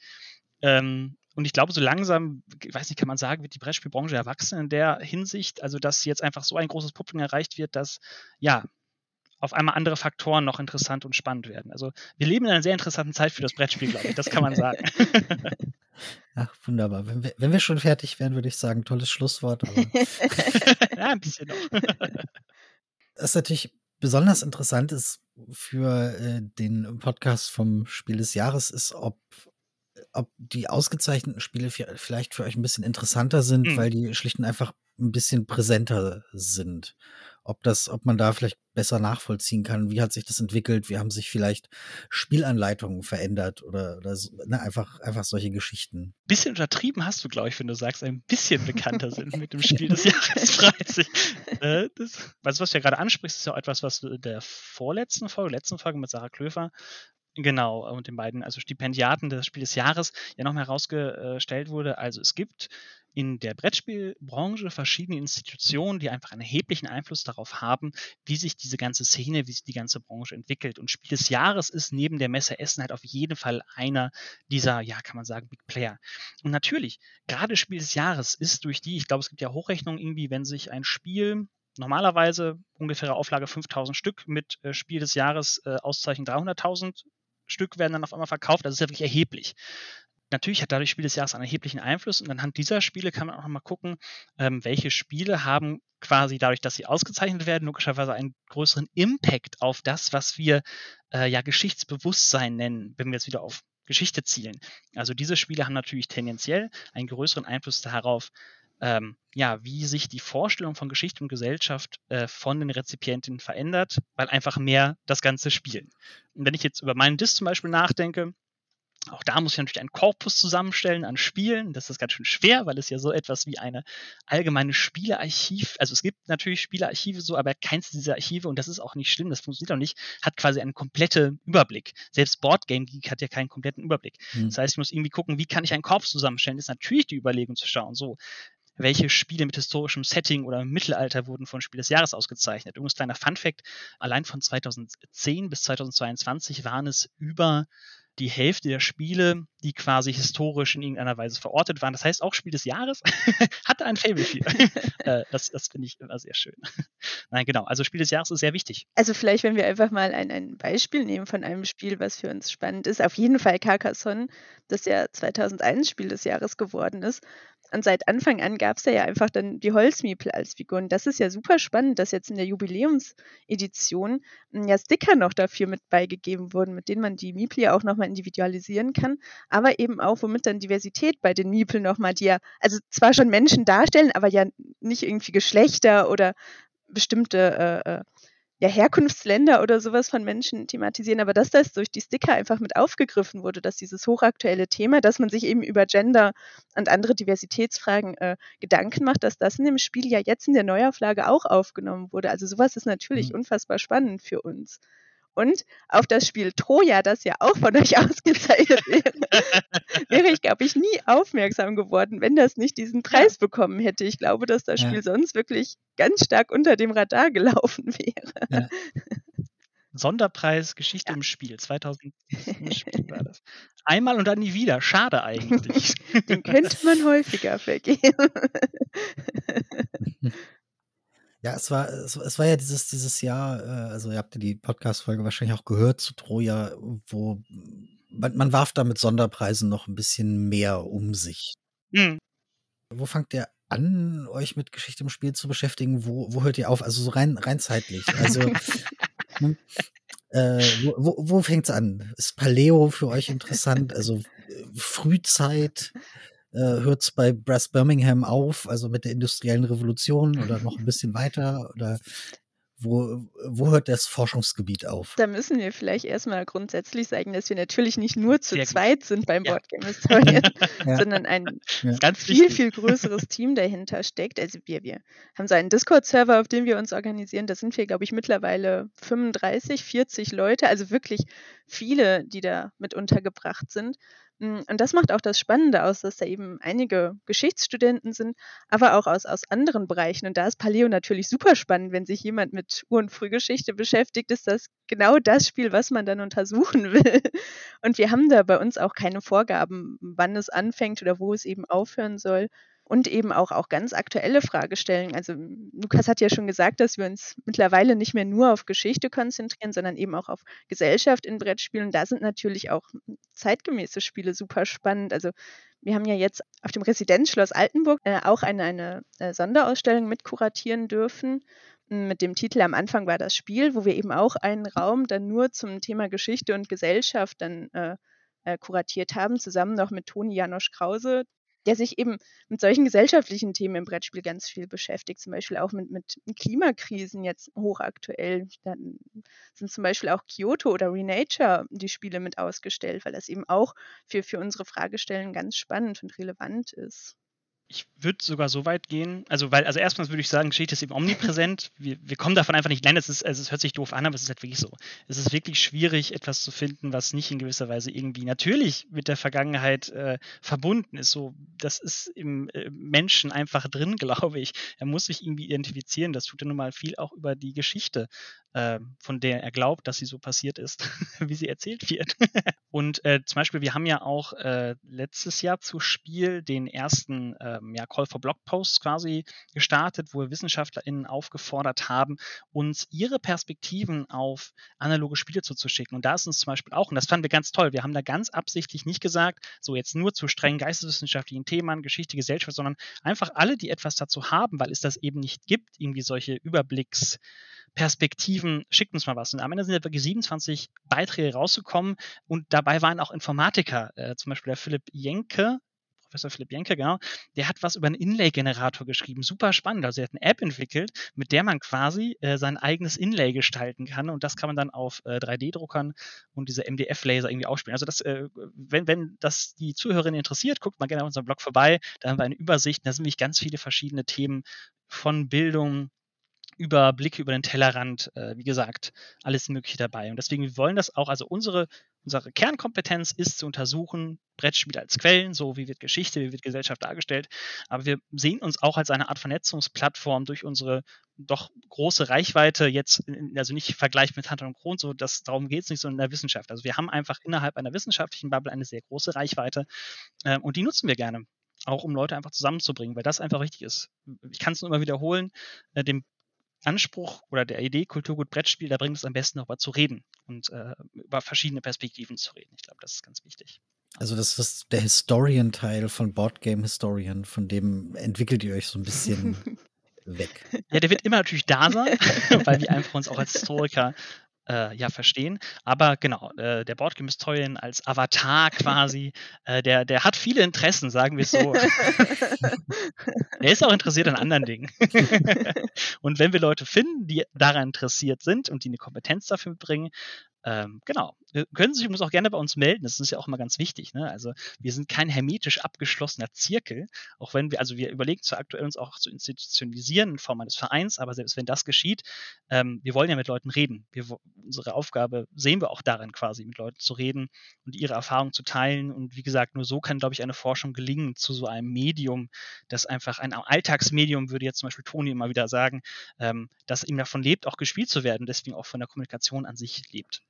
Ähm, und ich glaube, so langsam, ich weiß nicht, kann man sagen, wird die Brettspielbranche erwachsen in der Hinsicht, also dass jetzt einfach so ein großes Publikum erreicht wird, dass ja auf einmal andere Faktoren noch interessant und spannend werden. Also wir leben in einer sehr interessanten Zeit für das Brettspiel, glaube ich. Das kann man sagen. Ach, wunderbar. Wenn wir, wenn wir schon fertig wären, würde ich sagen, tolles Schlusswort. ja, ein bisschen noch. Das ist natürlich besonders interessant ist für äh, den Podcast vom Spiel des Jahres ist, ob ob die ausgezeichneten Spiele vielleicht für euch ein bisschen interessanter sind, mhm. weil die schlicht und einfach ein bisschen präsenter sind. Ob das, ob man da vielleicht besser nachvollziehen kann, wie hat sich das entwickelt, wie haben sich vielleicht Spielanleitungen verändert oder, oder so, ne, einfach, einfach solche Geschichten. Bisschen untertrieben hast du, glaube ich, wenn du sagst, ein bisschen bekannter sind mit dem Spiel des Jahres Freizeit. äh, das, also was du ja gerade ansprichst, ist ja auch etwas, was du in der vorletzten Folge, letzten Folge mit Sarah Klöfer Genau, und den beiden, also Stipendiaten des Spiel des Jahres ja nochmal herausgestellt wurde. Also es gibt in der Brettspielbranche verschiedene Institutionen, die einfach einen erheblichen Einfluss darauf haben, wie sich diese ganze Szene, wie sich die ganze Branche entwickelt. Und Spiel des Jahres ist neben der Messe Essen halt auf jeden Fall einer dieser, ja, kann man sagen, Big Player. Und natürlich, gerade Spiel des Jahres ist durch die, ich glaube, es gibt ja Hochrechnungen irgendwie, wenn sich ein Spiel normalerweise ungefähre Auflage 5000 Stück mit äh, Spiel des Jahres äh, Auszeichen 300.000 Stück werden dann auf einmal verkauft. Das ist ja wirklich erheblich. Natürlich hat dadurch Spiel des Jahres einen erheblichen Einfluss und anhand dieser Spiele kann man auch nochmal gucken, ähm, welche Spiele haben quasi dadurch, dass sie ausgezeichnet werden, logischerweise einen größeren Impact auf das, was wir äh, ja Geschichtsbewusstsein nennen, wenn wir jetzt wieder auf Geschichte zielen. Also diese Spiele haben natürlich tendenziell einen größeren Einfluss darauf, ähm, ja, wie sich die Vorstellung von Geschichte und Gesellschaft äh, von den Rezipientinnen verändert, weil einfach mehr das Ganze spielen. Und wenn ich jetzt über meinen Disk zum Beispiel nachdenke, auch da muss ich natürlich einen Korpus zusammenstellen an Spielen. Das ist ganz schön schwer, weil es ja so etwas wie eine allgemeine Spielearchiv, also es gibt natürlich Spielearchive so, aber keins dieser Archive, und das ist auch nicht schlimm, das funktioniert auch nicht, hat quasi einen kompletten Überblick. Selbst Boardgame Geek hat ja keinen kompletten Überblick. Mhm. Das heißt, ich muss irgendwie gucken, wie kann ich einen Korpus zusammenstellen? Das ist natürlich die Überlegung zu schauen, so, welche Spiele mit historischem Setting oder Mittelalter wurden von Spiel des Jahres ausgezeichnet. Übrigens kleiner Fun Fact, allein von 2010 bis 2022 waren es über die Hälfte der Spiele, die quasi historisch in irgendeiner Weise verortet waren. Das heißt, auch Spiel des Jahres hatte ein Fable für. äh, das das finde ich immer sehr schön. Nein, genau. Also Spiel des Jahres ist sehr wichtig. Also vielleicht, wenn wir einfach mal ein, ein Beispiel nehmen von einem Spiel, was für uns spannend ist. Auf jeden Fall Carcassonne, das ja 2001 Spiel des Jahres geworden ist. Und seit Anfang an gab es ja einfach dann die Holzmiepel als Figuren. Das ist ja super spannend, dass jetzt in der Jubiläumsedition hm, ja Sticker noch dafür mit beigegeben wurden, mit denen man die Miepel ja auch nochmal individualisieren kann, aber eben auch, womit dann Diversität bei den Miepel nochmal, die ja, also zwar schon Menschen darstellen, aber ja nicht irgendwie Geschlechter oder bestimmte äh, äh ja, Herkunftsländer oder sowas von Menschen thematisieren, aber dass das durch die Sticker einfach mit aufgegriffen wurde, dass dieses hochaktuelle Thema, dass man sich eben über Gender und andere Diversitätsfragen äh, Gedanken macht, dass das in dem Spiel ja jetzt in der Neuauflage auch aufgenommen wurde. Also sowas ist natürlich mhm. unfassbar spannend für uns. Und auf das Spiel Troja, das ja auch von euch ausgezeichnet wäre, wäre ich, glaube ich, nie aufmerksam geworden, wenn das nicht diesen Preis bekommen hätte. Ich glaube, dass das Spiel ja. sonst wirklich ganz stark unter dem Radar gelaufen wäre. Ja. Sonderpreis Geschichte ja. im Spiel 2000 war das. Einmal und dann nie wieder. Schade eigentlich. Den könnte man häufiger vergeben. Ja, es war, es, es war ja dieses, dieses Jahr, äh, also ihr habt ja die Podcast-Folge wahrscheinlich auch gehört zu Troja, wo man, man warf da mit Sonderpreisen noch ein bisschen mehr um sich. Mhm. Wo fangt ihr an, euch mit Geschichte im Spiel zu beschäftigen? Wo, wo hört ihr auf? Also so rein, rein zeitlich. Also ne, äh, wo, wo, wo fängt's an? Ist Paleo für euch interessant? Also äh, Frühzeit? Äh, hört es bei Brass Birmingham auf, also mit der industriellen Revolution oder noch ein bisschen weiter? Oder wo, wo hört das Forschungsgebiet auf? Da müssen wir vielleicht erstmal grundsätzlich sagen, dass wir natürlich nicht nur zu Sehr zweit gut. sind beim ja. Boardgame Historian, ja. sondern ein ja. viel, viel größeres Team dahinter steckt. Also wir, wir haben so einen Discord-Server, auf dem wir uns organisieren. Da sind wir, glaube ich, mittlerweile 35, 40 Leute, also wirklich viele, die da mit untergebracht sind. Hm, und das macht auch das Spannende aus, dass da eben einige Geschichtsstudenten sind, aber auch aus, aus anderen Bereichen. Und da ist Paleo natürlich super spannend, wenn sich jemand mit Ur- und Frühgeschichte beschäftigt, ist das genau das Spiel, was man dann untersuchen will. Und wir haben da bei uns auch keine Vorgaben, wann es anfängt oder wo es eben aufhören soll und eben auch, auch ganz aktuelle Fragestellungen. Also Lukas hat ja schon gesagt, dass wir uns mittlerweile nicht mehr nur auf Geschichte konzentrieren, sondern eben auch auf Gesellschaft in Brettspielen. Da sind natürlich auch zeitgemäße Spiele super spannend. Also wir haben ja jetzt auf dem Residenzschloss Altenburg äh, auch eine, eine äh, Sonderausstellung mit kuratieren dürfen mit dem Titel Am Anfang war das Spiel, wo wir eben auch einen Raum dann nur zum Thema Geschichte und Gesellschaft dann äh, äh kuratiert haben, zusammen noch mit Toni Janosch Krause, der sich eben mit solchen gesellschaftlichen Themen im Brettspiel ganz viel beschäftigt, zum Beispiel auch mit, mit Klimakrisen jetzt hochaktuell. Dann sind zum Beispiel auch Kyoto oder Renature die Spiele mit ausgestellt, weil das eben auch für, für unsere Fragestellungen ganz spannend und relevant ist ich würde sogar so weit gehen, also weil, also erstmal würde ich sagen, Geschichte ist eben omnipräsent. Wir, wir kommen davon einfach nicht. Nein, es ist, also es hört sich doof an, aber es ist halt wirklich so. Es ist wirklich schwierig, etwas zu finden, was nicht in gewisser Weise irgendwie natürlich mit der Vergangenheit äh, verbunden ist. So, das ist im äh, Menschen einfach drin, glaube ich. Er muss sich irgendwie identifizieren. Das tut er nun mal viel auch über die Geschichte, äh, von der er glaubt, dass sie so passiert ist, wie sie erzählt wird. Und äh, zum Beispiel, wir haben ja auch äh, letztes Jahr zu Spiel den ersten ähm, ja, Call for Blogposts quasi gestartet, wo wir WissenschaftlerInnen aufgefordert haben, uns ihre Perspektiven auf analoge Spiele zuzuschicken. Und da ist uns zum Beispiel auch, und das fanden wir ganz toll, wir haben da ganz absichtlich nicht gesagt, so jetzt nur zu strengen geisteswissenschaftlichen Themen, Geschichte, Gesellschaft, sondern einfach alle, die etwas dazu haben, weil es das eben nicht gibt, irgendwie solche Überblicks- Perspektiven, schickt uns mal was. Und am Ende sind ja wirklich 27 Beiträge rausgekommen und dabei waren auch Informatiker, äh, zum Beispiel der Philipp Jenke, Professor Philipp Jenke, genau, der hat was über einen Inlay-Generator geschrieben. Super spannend. Also er hat eine App entwickelt, mit der man quasi äh, sein eigenes Inlay gestalten kann und das kann man dann auf äh, 3D-Druckern und diese MDF-Laser irgendwie ausspielen. Also das, äh, wenn, wenn das die Zuhörerinnen interessiert, guckt mal gerne auf unserem Blog vorbei. Da haben wir eine Übersicht. Da sind nämlich ganz viele verschiedene Themen von Bildung, Überblicke über den Tellerrand, äh, wie gesagt, alles Mögliche dabei. Und deswegen, wir wollen das auch, also unsere, unsere Kernkompetenz ist zu untersuchen, Brettspiele als Quellen, so wie wird Geschichte, wie wird Gesellschaft dargestellt. Aber wir sehen uns auch als eine Art Vernetzungsplattform durch unsere doch große Reichweite, jetzt, also nicht Vergleich mit Hunter und Kron, so das, darum geht es nicht so in der Wissenschaft. Also wir haben einfach innerhalb einer wissenschaftlichen Bubble eine sehr große Reichweite äh, und die nutzen wir gerne auch um Leute einfach zusammenzubringen, weil das einfach wichtig ist. Ich kann es nur immer wiederholen, äh, dem Anspruch oder der Idee Kulturgut Brettspiel, da bringt es am besten darüber zu reden und äh, über verschiedene Perspektiven zu reden. Ich glaube, das ist ganz wichtig. Also das ist der Historian-Teil von Boardgame Historian, von dem entwickelt ihr euch so ein bisschen weg. Ja, der wird immer natürlich da sein, weil wir einfach uns auch als Historiker äh, ja verstehen. Aber genau, äh, der Boardgame Historian als Avatar quasi, äh, der, der hat viele Interessen, sagen wir es so. er ist auch interessiert an anderen Dingen. und wenn wir Leute finden, die daran interessiert sind und die eine Kompetenz dafür bringen, ähm, genau. Können Sie sich übrigens auch gerne bei uns melden. Das ist ja auch immer ganz wichtig. Ne? Also wir sind kein hermetisch abgeschlossener Zirkel, auch wenn wir, also wir überlegen zwar aktuell uns auch zu institutionalisieren in Form eines Vereins, aber selbst wenn das geschieht, ähm, wir wollen ja mit Leuten reden. Wir, unsere Aufgabe sehen wir auch darin quasi, mit Leuten zu reden und ihre Erfahrungen zu teilen. Und wie gesagt, nur so kann, glaube ich, eine Forschung gelingen zu so einem Medium, das einfach ein Alltagsmedium, würde jetzt zum Beispiel Toni immer wieder sagen, ähm, das eben davon lebt, auch gespielt zu werden, deswegen auch von der Kommunikation an sich lebt.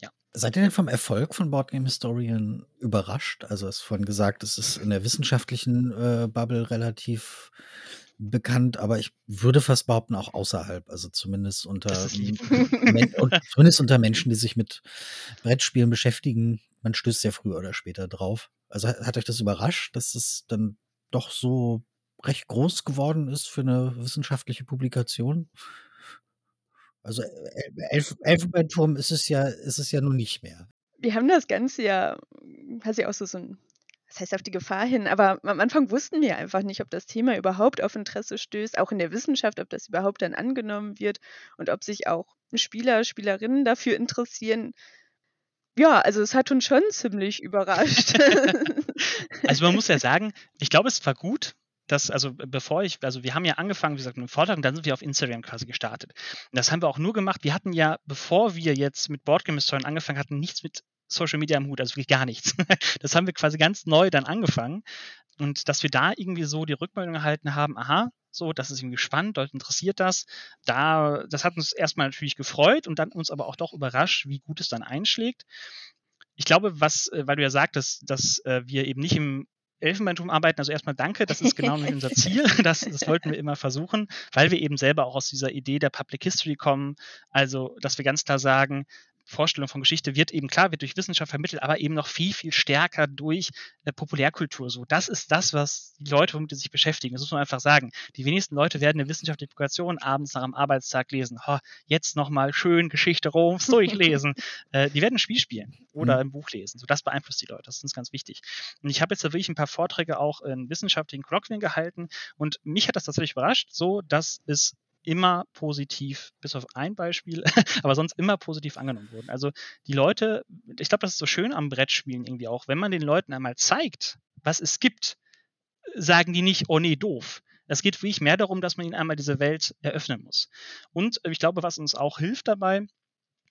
Ja. Seid ihr denn vom Erfolg von Boardgame Historian überrascht? Also es vorhin gesagt, es ist in der wissenschaftlichen äh, Bubble relativ bekannt, aber ich würde fast behaupten, auch außerhalb, also zumindest unter, zumindest unter Menschen, die sich mit Brettspielen beschäftigen. Man stößt ja früher oder später drauf. Also hat euch das überrascht, dass es dann doch so recht groß geworden ist für eine wissenschaftliche Publikation? Also äh, Elf Elfenbeinturm ist es ja, ist es ja nun nicht mehr. Wir haben das Ganze ja quasi auch so, so ein, das heißt auf die Gefahr hin, aber am Anfang wussten wir einfach nicht, ob das Thema überhaupt auf Interesse stößt, auch in der Wissenschaft, ob das überhaupt dann angenommen wird und ob sich auch Spieler, Spielerinnen dafür interessieren. Ja, also es hat uns schon ziemlich überrascht. also man muss ja sagen, ich glaube, es war gut, das, also bevor ich, also wir haben ja angefangen, wie gesagt, mit dem Vortrag und dann sind wir auf Instagram quasi gestartet. Und das haben wir auch nur gemacht. Wir hatten ja, bevor wir jetzt mit Boardgame Historien angefangen hatten, nichts mit Social Media am Hut, also wirklich gar nichts. Das haben wir quasi ganz neu dann angefangen. Und dass wir da irgendwie so die Rückmeldung erhalten haben, aha, so, das ist irgendwie spannend, Leute interessiert das. Da, das hat uns erstmal natürlich gefreut und dann uns aber auch doch überrascht, wie gut es dann einschlägt. Ich glaube, was, äh, weil du ja sagtest, dass äh, wir eben nicht im Elfenbeinturm arbeiten. Also erstmal danke, das ist genau unser Ziel. Das, das wollten wir immer versuchen, weil wir eben selber auch aus dieser Idee der Public History kommen. Also, dass wir ganz klar sagen, Vorstellung von Geschichte wird eben klar, wird durch Wissenschaft vermittelt, aber eben noch viel, viel stärker durch äh, Populärkultur. So, das ist das, was die Leute, womit sie sich beschäftigen. Das muss man einfach sagen. Die wenigsten Leute werden eine wissenschaftliche Publikation abends nach einem Arbeitstag lesen. Oh, jetzt nochmal schön Geschichte Roms durchlesen. äh, die werden ein Spiel spielen oder mhm. ein Buch lesen. So, das beeinflusst die Leute. Das ist uns ganz wichtig. Und ich habe jetzt da wirklich ein paar Vorträge auch in wissenschaftlichen Kolloquien gehalten und mich hat das tatsächlich überrascht, so dass es immer positiv, bis auf ein Beispiel, aber sonst immer positiv angenommen wurden. Also die Leute, ich glaube, das ist so schön am Brettspielen irgendwie auch, wenn man den Leuten einmal zeigt, was es gibt, sagen die nicht, oh nee, doof. Es geht wirklich mehr darum, dass man ihnen einmal diese Welt eröffnen muss. Und ich glaube, was uns auch hilft dabei,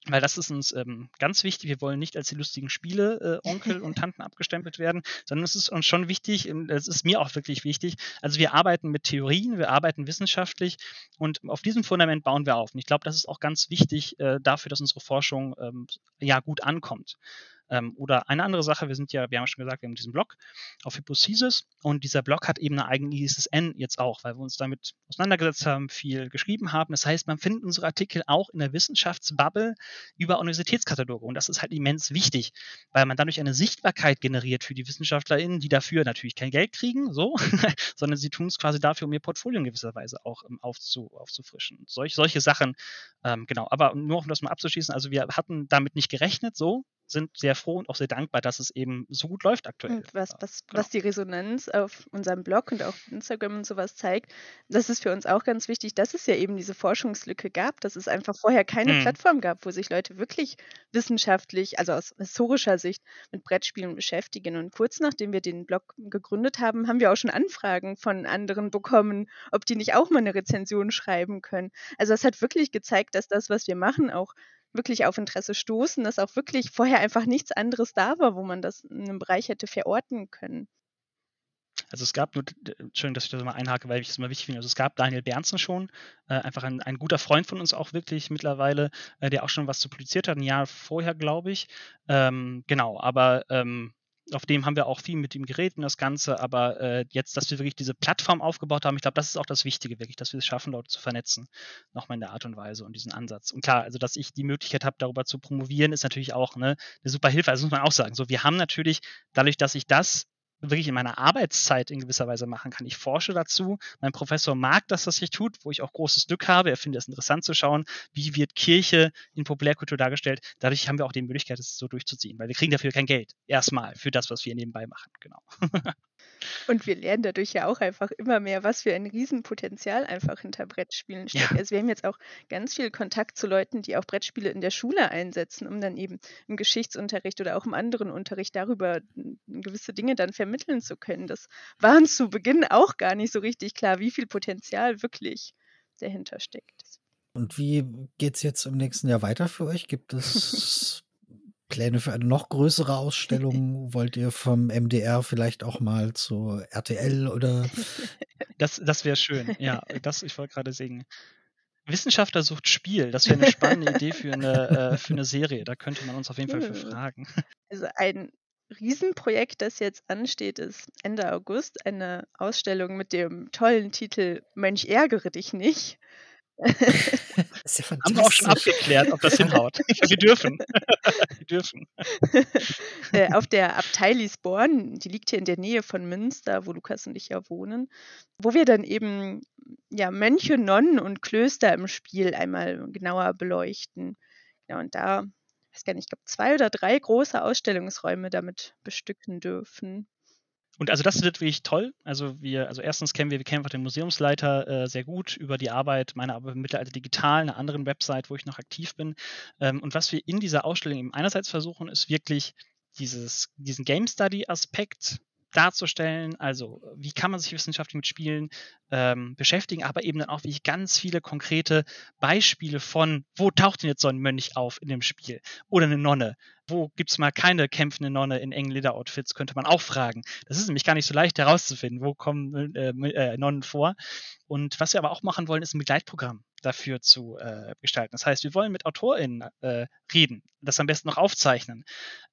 weil das ist uns ähm, ganz wichtig. Wir wollen nicht als die lustigen Spiele äh, Onkel und Tanten abgestempelt werden, sondern es ist uns schon wichtig, es ist mir auch wirklich wichtig. Also wir arbeiten mit Theorien, wir arbeiten wissenschaftlich und auf diesem Fundament bauen wir auf. Und ich glaube, das ist auch ganz wichtig äh, dafür, dass unsere Forschung ähm, ja gut ankommt. Ähm, oder eine andere Sache, wir sind ja, wir haben schon gesagt, wir haben diesen Blog auf Hypothesis und dieser Blog hat eben eine eigene ISSN jetzt auch, weil wir uns damit auseinandergesetzt haben, viel geschrieben haben. Das heißt, man findet unsere Artikel auch in der Wissenschaftsbubble über Universitätskataloge und das ist halt immens wichtig, weil man dadurch eine Sichtbarkeit generiert für die WissenschaftlerInnen, die dafür natürlich kein Geld kriegen, so, sondern sie tun es quasi dafür, um ihr Portfolio in gewisser Weise auch ähm, aufzu, aufzufrischen. Solch, solche Sachen, ähm, genau. Aber nur um das mal abzuschließen, also wir hatten damit nicht gerechnet, so, sind sehr froh und auch sehr dankbar, dass es eben so gut läuft aktuell. Und was, was, genau. was die Resonanz auf unserem Blog und auch Instagram und sowas zeigt, das ist für uns auch ganz wichtig, dass es ja eben diese Forschungslücke gab, dass es einfach vorher keine mhm. Plattform gab, wo sich Leute wirklich wissenschaftlich, also aus historischer Sicht, mit Brettspielen beschäftigen. Und kurz nachdem wir den Blog gegründet haben, haben wir auch schon Anfragen von anderen bekommen, ob die nicht auch mal eine Rezension schreiben können. Also es hat wirklich gezeigt, dass das, was wir machen, auch wirklich auf Interesse stoßen, dass auch wirklich vorher einfach nichts anderes da war, wo man das in einem Bereich hätte verorten können. Also es gab nur, Entschuldigung, dass ich das mal einhake, weil ich das immer wichtig finde. Also es gab Daniel Bernsen schon, äh, einfach ein, ein, guter Freund von uns auch wirklich mittlerweile, äh, der auch schon was zu publiziert hat, ein Jahr vorher, glaube ich. Ähm, genau, aber ähm, auf dem haben wir auch viel mit ihm geredet und das Ganze, aber äh, jetzt, dass wir wirklich diese Plattform aufgebaut haben, ich glaube, das ist auch das Wichtige, wirklich, dass wir es schaffen, Leute zu vernetzen, nochmal in der Art und Weise und diesen Ansatz. Und klar, also dass ich die Möglichkeit habe, darüber zu promovieren, ist natürlich auch ne, eine super Hilfe. Also muss man auch sagen. So, wir haben natürlich, dadurch, dass ich das wirklich in meiner Arbeitszeit in gewisser Weise machen kann. Ich forsche dazu. Mein Professor mag das, was ich tut, wo ich auch großes Glück habe. Er findet es interessant zu schauen, wie wird Kirche in Populärkultur dargestellt. Dadurch haben wir auch die Möglichkeit, es so durchzuziehen, weil wir kriegen dafür kein Geld. Erstmal für das, was wir nebenbei machen. Genau. Und wir lernen dadurch ja auch einfach immer mehr, was für ein Riesenpotenzial einfach hinter Brettspielen steckt. Ja. Also wir haben jetzt auch ganz viel Kontakt zu Leuten, die auch Brettspiele in der Schule einsetzen, um dann eben im Geschichtsunterricht oder auch im anderen Unterricht darüber gewisse Dinge dann vermitteln zu können. Das war uns zu Beginn auch gar nicht so richtig klar, wie viel Potenzial wirklich dahinter steckt. Und wie geht es jetzt im nächsten Jahr weiter für euch? Gibt es Pläne für eine noch größere Ausstellung? Wollt ihr vom MDR vielleicht auch mal zur RTL oder? Das, das wäre schön, ja. Das, ich wollte gerade singen. Wissenschaftler sucht Spiel. Das wäre eine spannende Idee für eine, äh, für eine Serie. Da könnte man uns auf jeden Fall für fragen. Also ein Riesenprojekt, das jetzt ansteht, ist Ende August eine Ausstellung mit dem tollen Titel Mönch ärgere dich nicht. Das ja Haben wir auch schon abgeklärt, ob das hinhaut. wir dürfen. wir dürfen. Äh, auf der Abtei Lisborn, die liegt hier in der Nähe von Münster, wo Lukas und ich ja wohnen, wo wir dann eben ja, Mönche, Nonnen und Klöster im Spiel einmal genauer beleuchten. Ja, und da, ich weiß gar nicht, ich glaube, zwei oder drei große Ausstellungsräume damit bestücken dürfen. Und also das wird wirklich toll. Also wir, also erstens kennen wir, wir kennen einfach den Museumsleiter äh, sehr gut über die Arbeit, meine Arbeit mit Mittelalter Digital, einer anderen Website, wo ich noch aktiv bin. Ähm, und was wir in dieser Ausstellung eben einerseits versuchen, ist wirklich dieses, diesen Game Study Aspekt darzustellen. Also wie kann man sich wissenschaftlich mit Spielen ähm, beschäftigen, aber eben dann auch wie ich ganz viele konkrete Beispiele von, wo taucht denn jetzt so ein Mönch auf in dem Spiel oder eine Nonne wo gibt es mal keine kämpfende Nonne in engen Lederoutfits, könnte man auch fragen. Das ist nämlich gar nicht so leicht herauszufinden, wo kommen äh, äh, Nonnen vor. Und was wir aber auch machen wollen, ist ein Begleitprogramm dafür zu äh, gestalten. Das heißt, wir wollen mit AutorInnen äh, reden, das am besten noch aufzeichnen,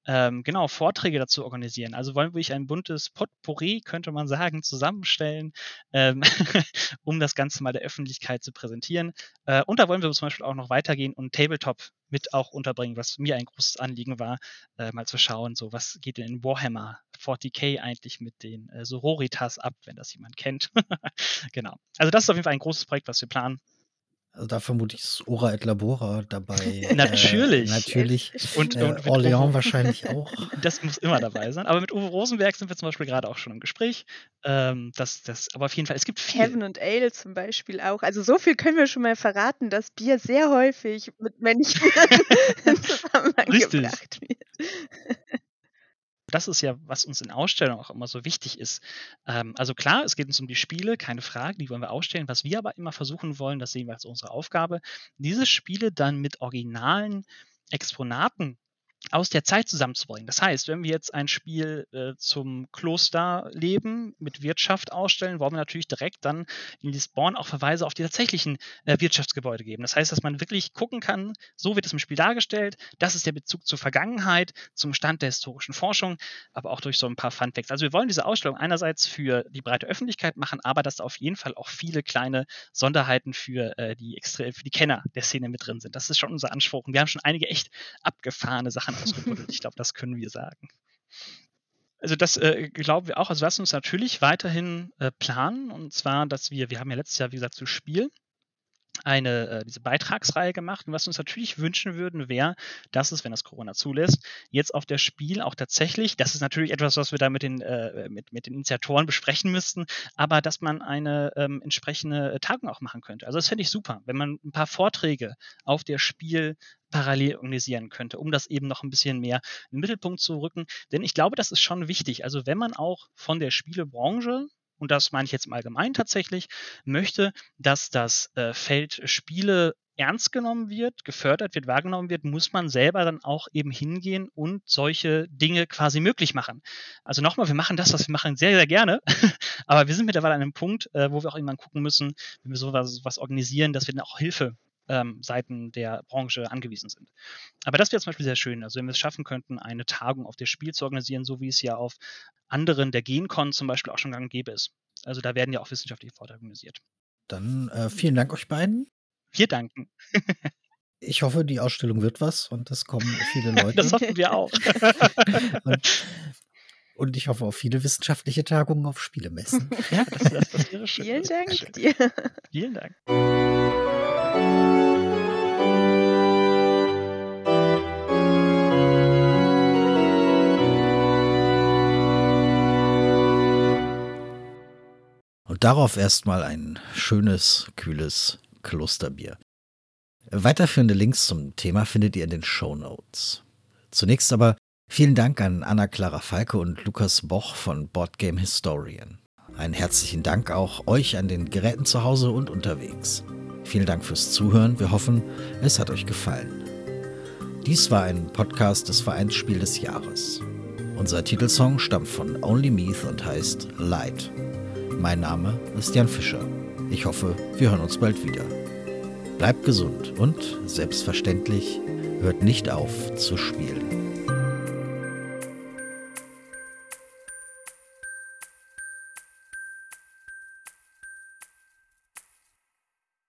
ähm, genau, Vorträge dazu organisieren. Also wollen wir wirklich ein buntes Potpourri, könnte man sagen, zusammenstellen, ähm, um das Ganze mal der Öffentlichkeit zu präsentieren. Äh, und da wollen wir zum Beispiel auch noch weitergehen und Tabletop mit auch unterbringen, was mir ein großes Anliegen war, äh, mal zu schauen, so was geht denn in Warhammer 40k eigentlich mit den äh, Sororitas ab, wenn das jemand kennt. genau. Also das ist auf jeden Fall ein großes Projekt, was wir planen. Also da vermute ich ist Ora et Labora dabei. natürlich. Äh, natürlich. Und, äh, und Orléans Uwe, wahrscheinlich auch. Das muss immer dabei sein. Aber mit Uwe Rosenberg sind wir zum Beispiel gerade auch schon im Gespräch. Ähm, das, das, aber auf jeden Fall, es gibt viel. Heaven und Ale zum Beispiel auch. Also so viel können wir schon mal verraten, dass Bier sehr häufig mit Menschen in Zusammenhang Richtig. gebracht wird das ist ja, was uns in Ausstellungen auch immer so wichtig ist. Ähm, also klar, es geht uns um die Spiele, keine Frage, die wollen wir ausstellen. Was wir aber immer versuchen wollen, das sehen wir als unsere Aufgabe, diese Spiele dann mit originalen Exponaten aus der Zeit zusammenzubringen. Das heißt, wenn wir jetzt ein Spiel äh, zum Klosterleben mit Wirtschaft ausstellen, wollen wir natürlich direkt dann in Lisbon auch Verweise auf die tatsächlichen äh, Wirtschaftsgebäude geben. Das heißt, dass man wirklich gucken kann, so wird es im Spiel dargestellt, das ist der Bezug zur Vergangenheit, zum Stand der historischen Forschung, aber auch durch so ein paar Funfacts. Also wir wollen diese Ausstellung einerseits für die breite Öffentlichkeit machen, aber dass da auf jeden Fall auch viele kleine Sonderheiten für, äh, die, für die Kenner der Szene mit drin sind. Das ist schon unser Anspruch. Und wir haben schon einige echt abgefahrene Sachen ausgebuddelt. ich glaube, das können wir sagen. Also das äh, glauben wir auch. Also lassen uns natürlich weiterhin äh, planen. Und zwar, dass wir, wir haben ja letztes Jahr, wie gesagt, zu Spiel eine äh, diese Beitragsreihe gemacht. Und was wir uns natürlich wünschen würden, wäre, dass es, wenn das Corona zulässt, jetzt auf der Spiel auch tatsächlich, das ist natürlich etwas, was wir da mit den, äh, mit, mit den Initiatoren besprechen müssten, aber dass man eine ähm, entsprechende Tagung auch machen könnte. Also das fände ich super, wenn man ein paar Vorträge auf der Spiel parallel organisieren könnte, um das eben noch ein bisschen mehr in den Mittelpunkt zu rücken. Denn ich glaube, das ist schon wichtig. Also wenn man auch von der Spielebranche und das meine ich jetzt im Allgemeinen tatsächlich, möchte, dass das äh, Feld Spiele ernst genommen wird, gefördert wird, wahrgenommen wird, muss man selber dann auch eben hingehen und solche Dinge quasi möglich machen. Also nochmal, wir machen das, was wir machen, sehr, sehr gerne. Aber wir sind mittlerweile an einem Punkt, äh, wo wir auch irgendwann gucken müssen, wenn wir sowas was organisieren, dass wir dann auch Hilfe ähm, Seiten der Branche angewiesen sind. Aber das wäre zum Beispiel sehr schön. Also wenn wir es schaffen könnten, eine Tagung auf der Spiel zu organisieren, so wie es ja auf anderen der GenCon zum Beispiel auch schon gang und gäbe ist. Also da werden ja auch wissenschaftliche Vorträge organisiert. Dann äh, vielen Dank euch beiden. Wir danken. ich hoffe, die Ausstellung wird was und es kommen viele Leute. das hoffen wir auch. und, und, ich hoffe auf viele wissenschaftliche Tagungen auf Spielemessen. ja, das, das, das wäre schön. Vielen Dank dir. Vielen Dank. Darauf erstmal ein schönes, kühles Klosterbier. Weiterführende Links zum Thema findet ihr in den Show Notes. Zunächst aber vielen Dank an Anna-Clara Falke und Lukas Boch von Boardgame Historian. Einen herzlichen Dank auch euch an den Geräten zu Hause und unterwegs. Vielen Dank fürs Zuhören. Wir hoffen, es hat euch gefallen. Dies war ein Podcast des Vereinsspiel des Jahres. Unser Titelsong stammt von Only Meath und heißt Light. Mein Name ist Jan Fischer. Ich hoffe, wir hören uns bald wieder. Bleibt gesund und selbstverständlich hört nicht auf zu spielen.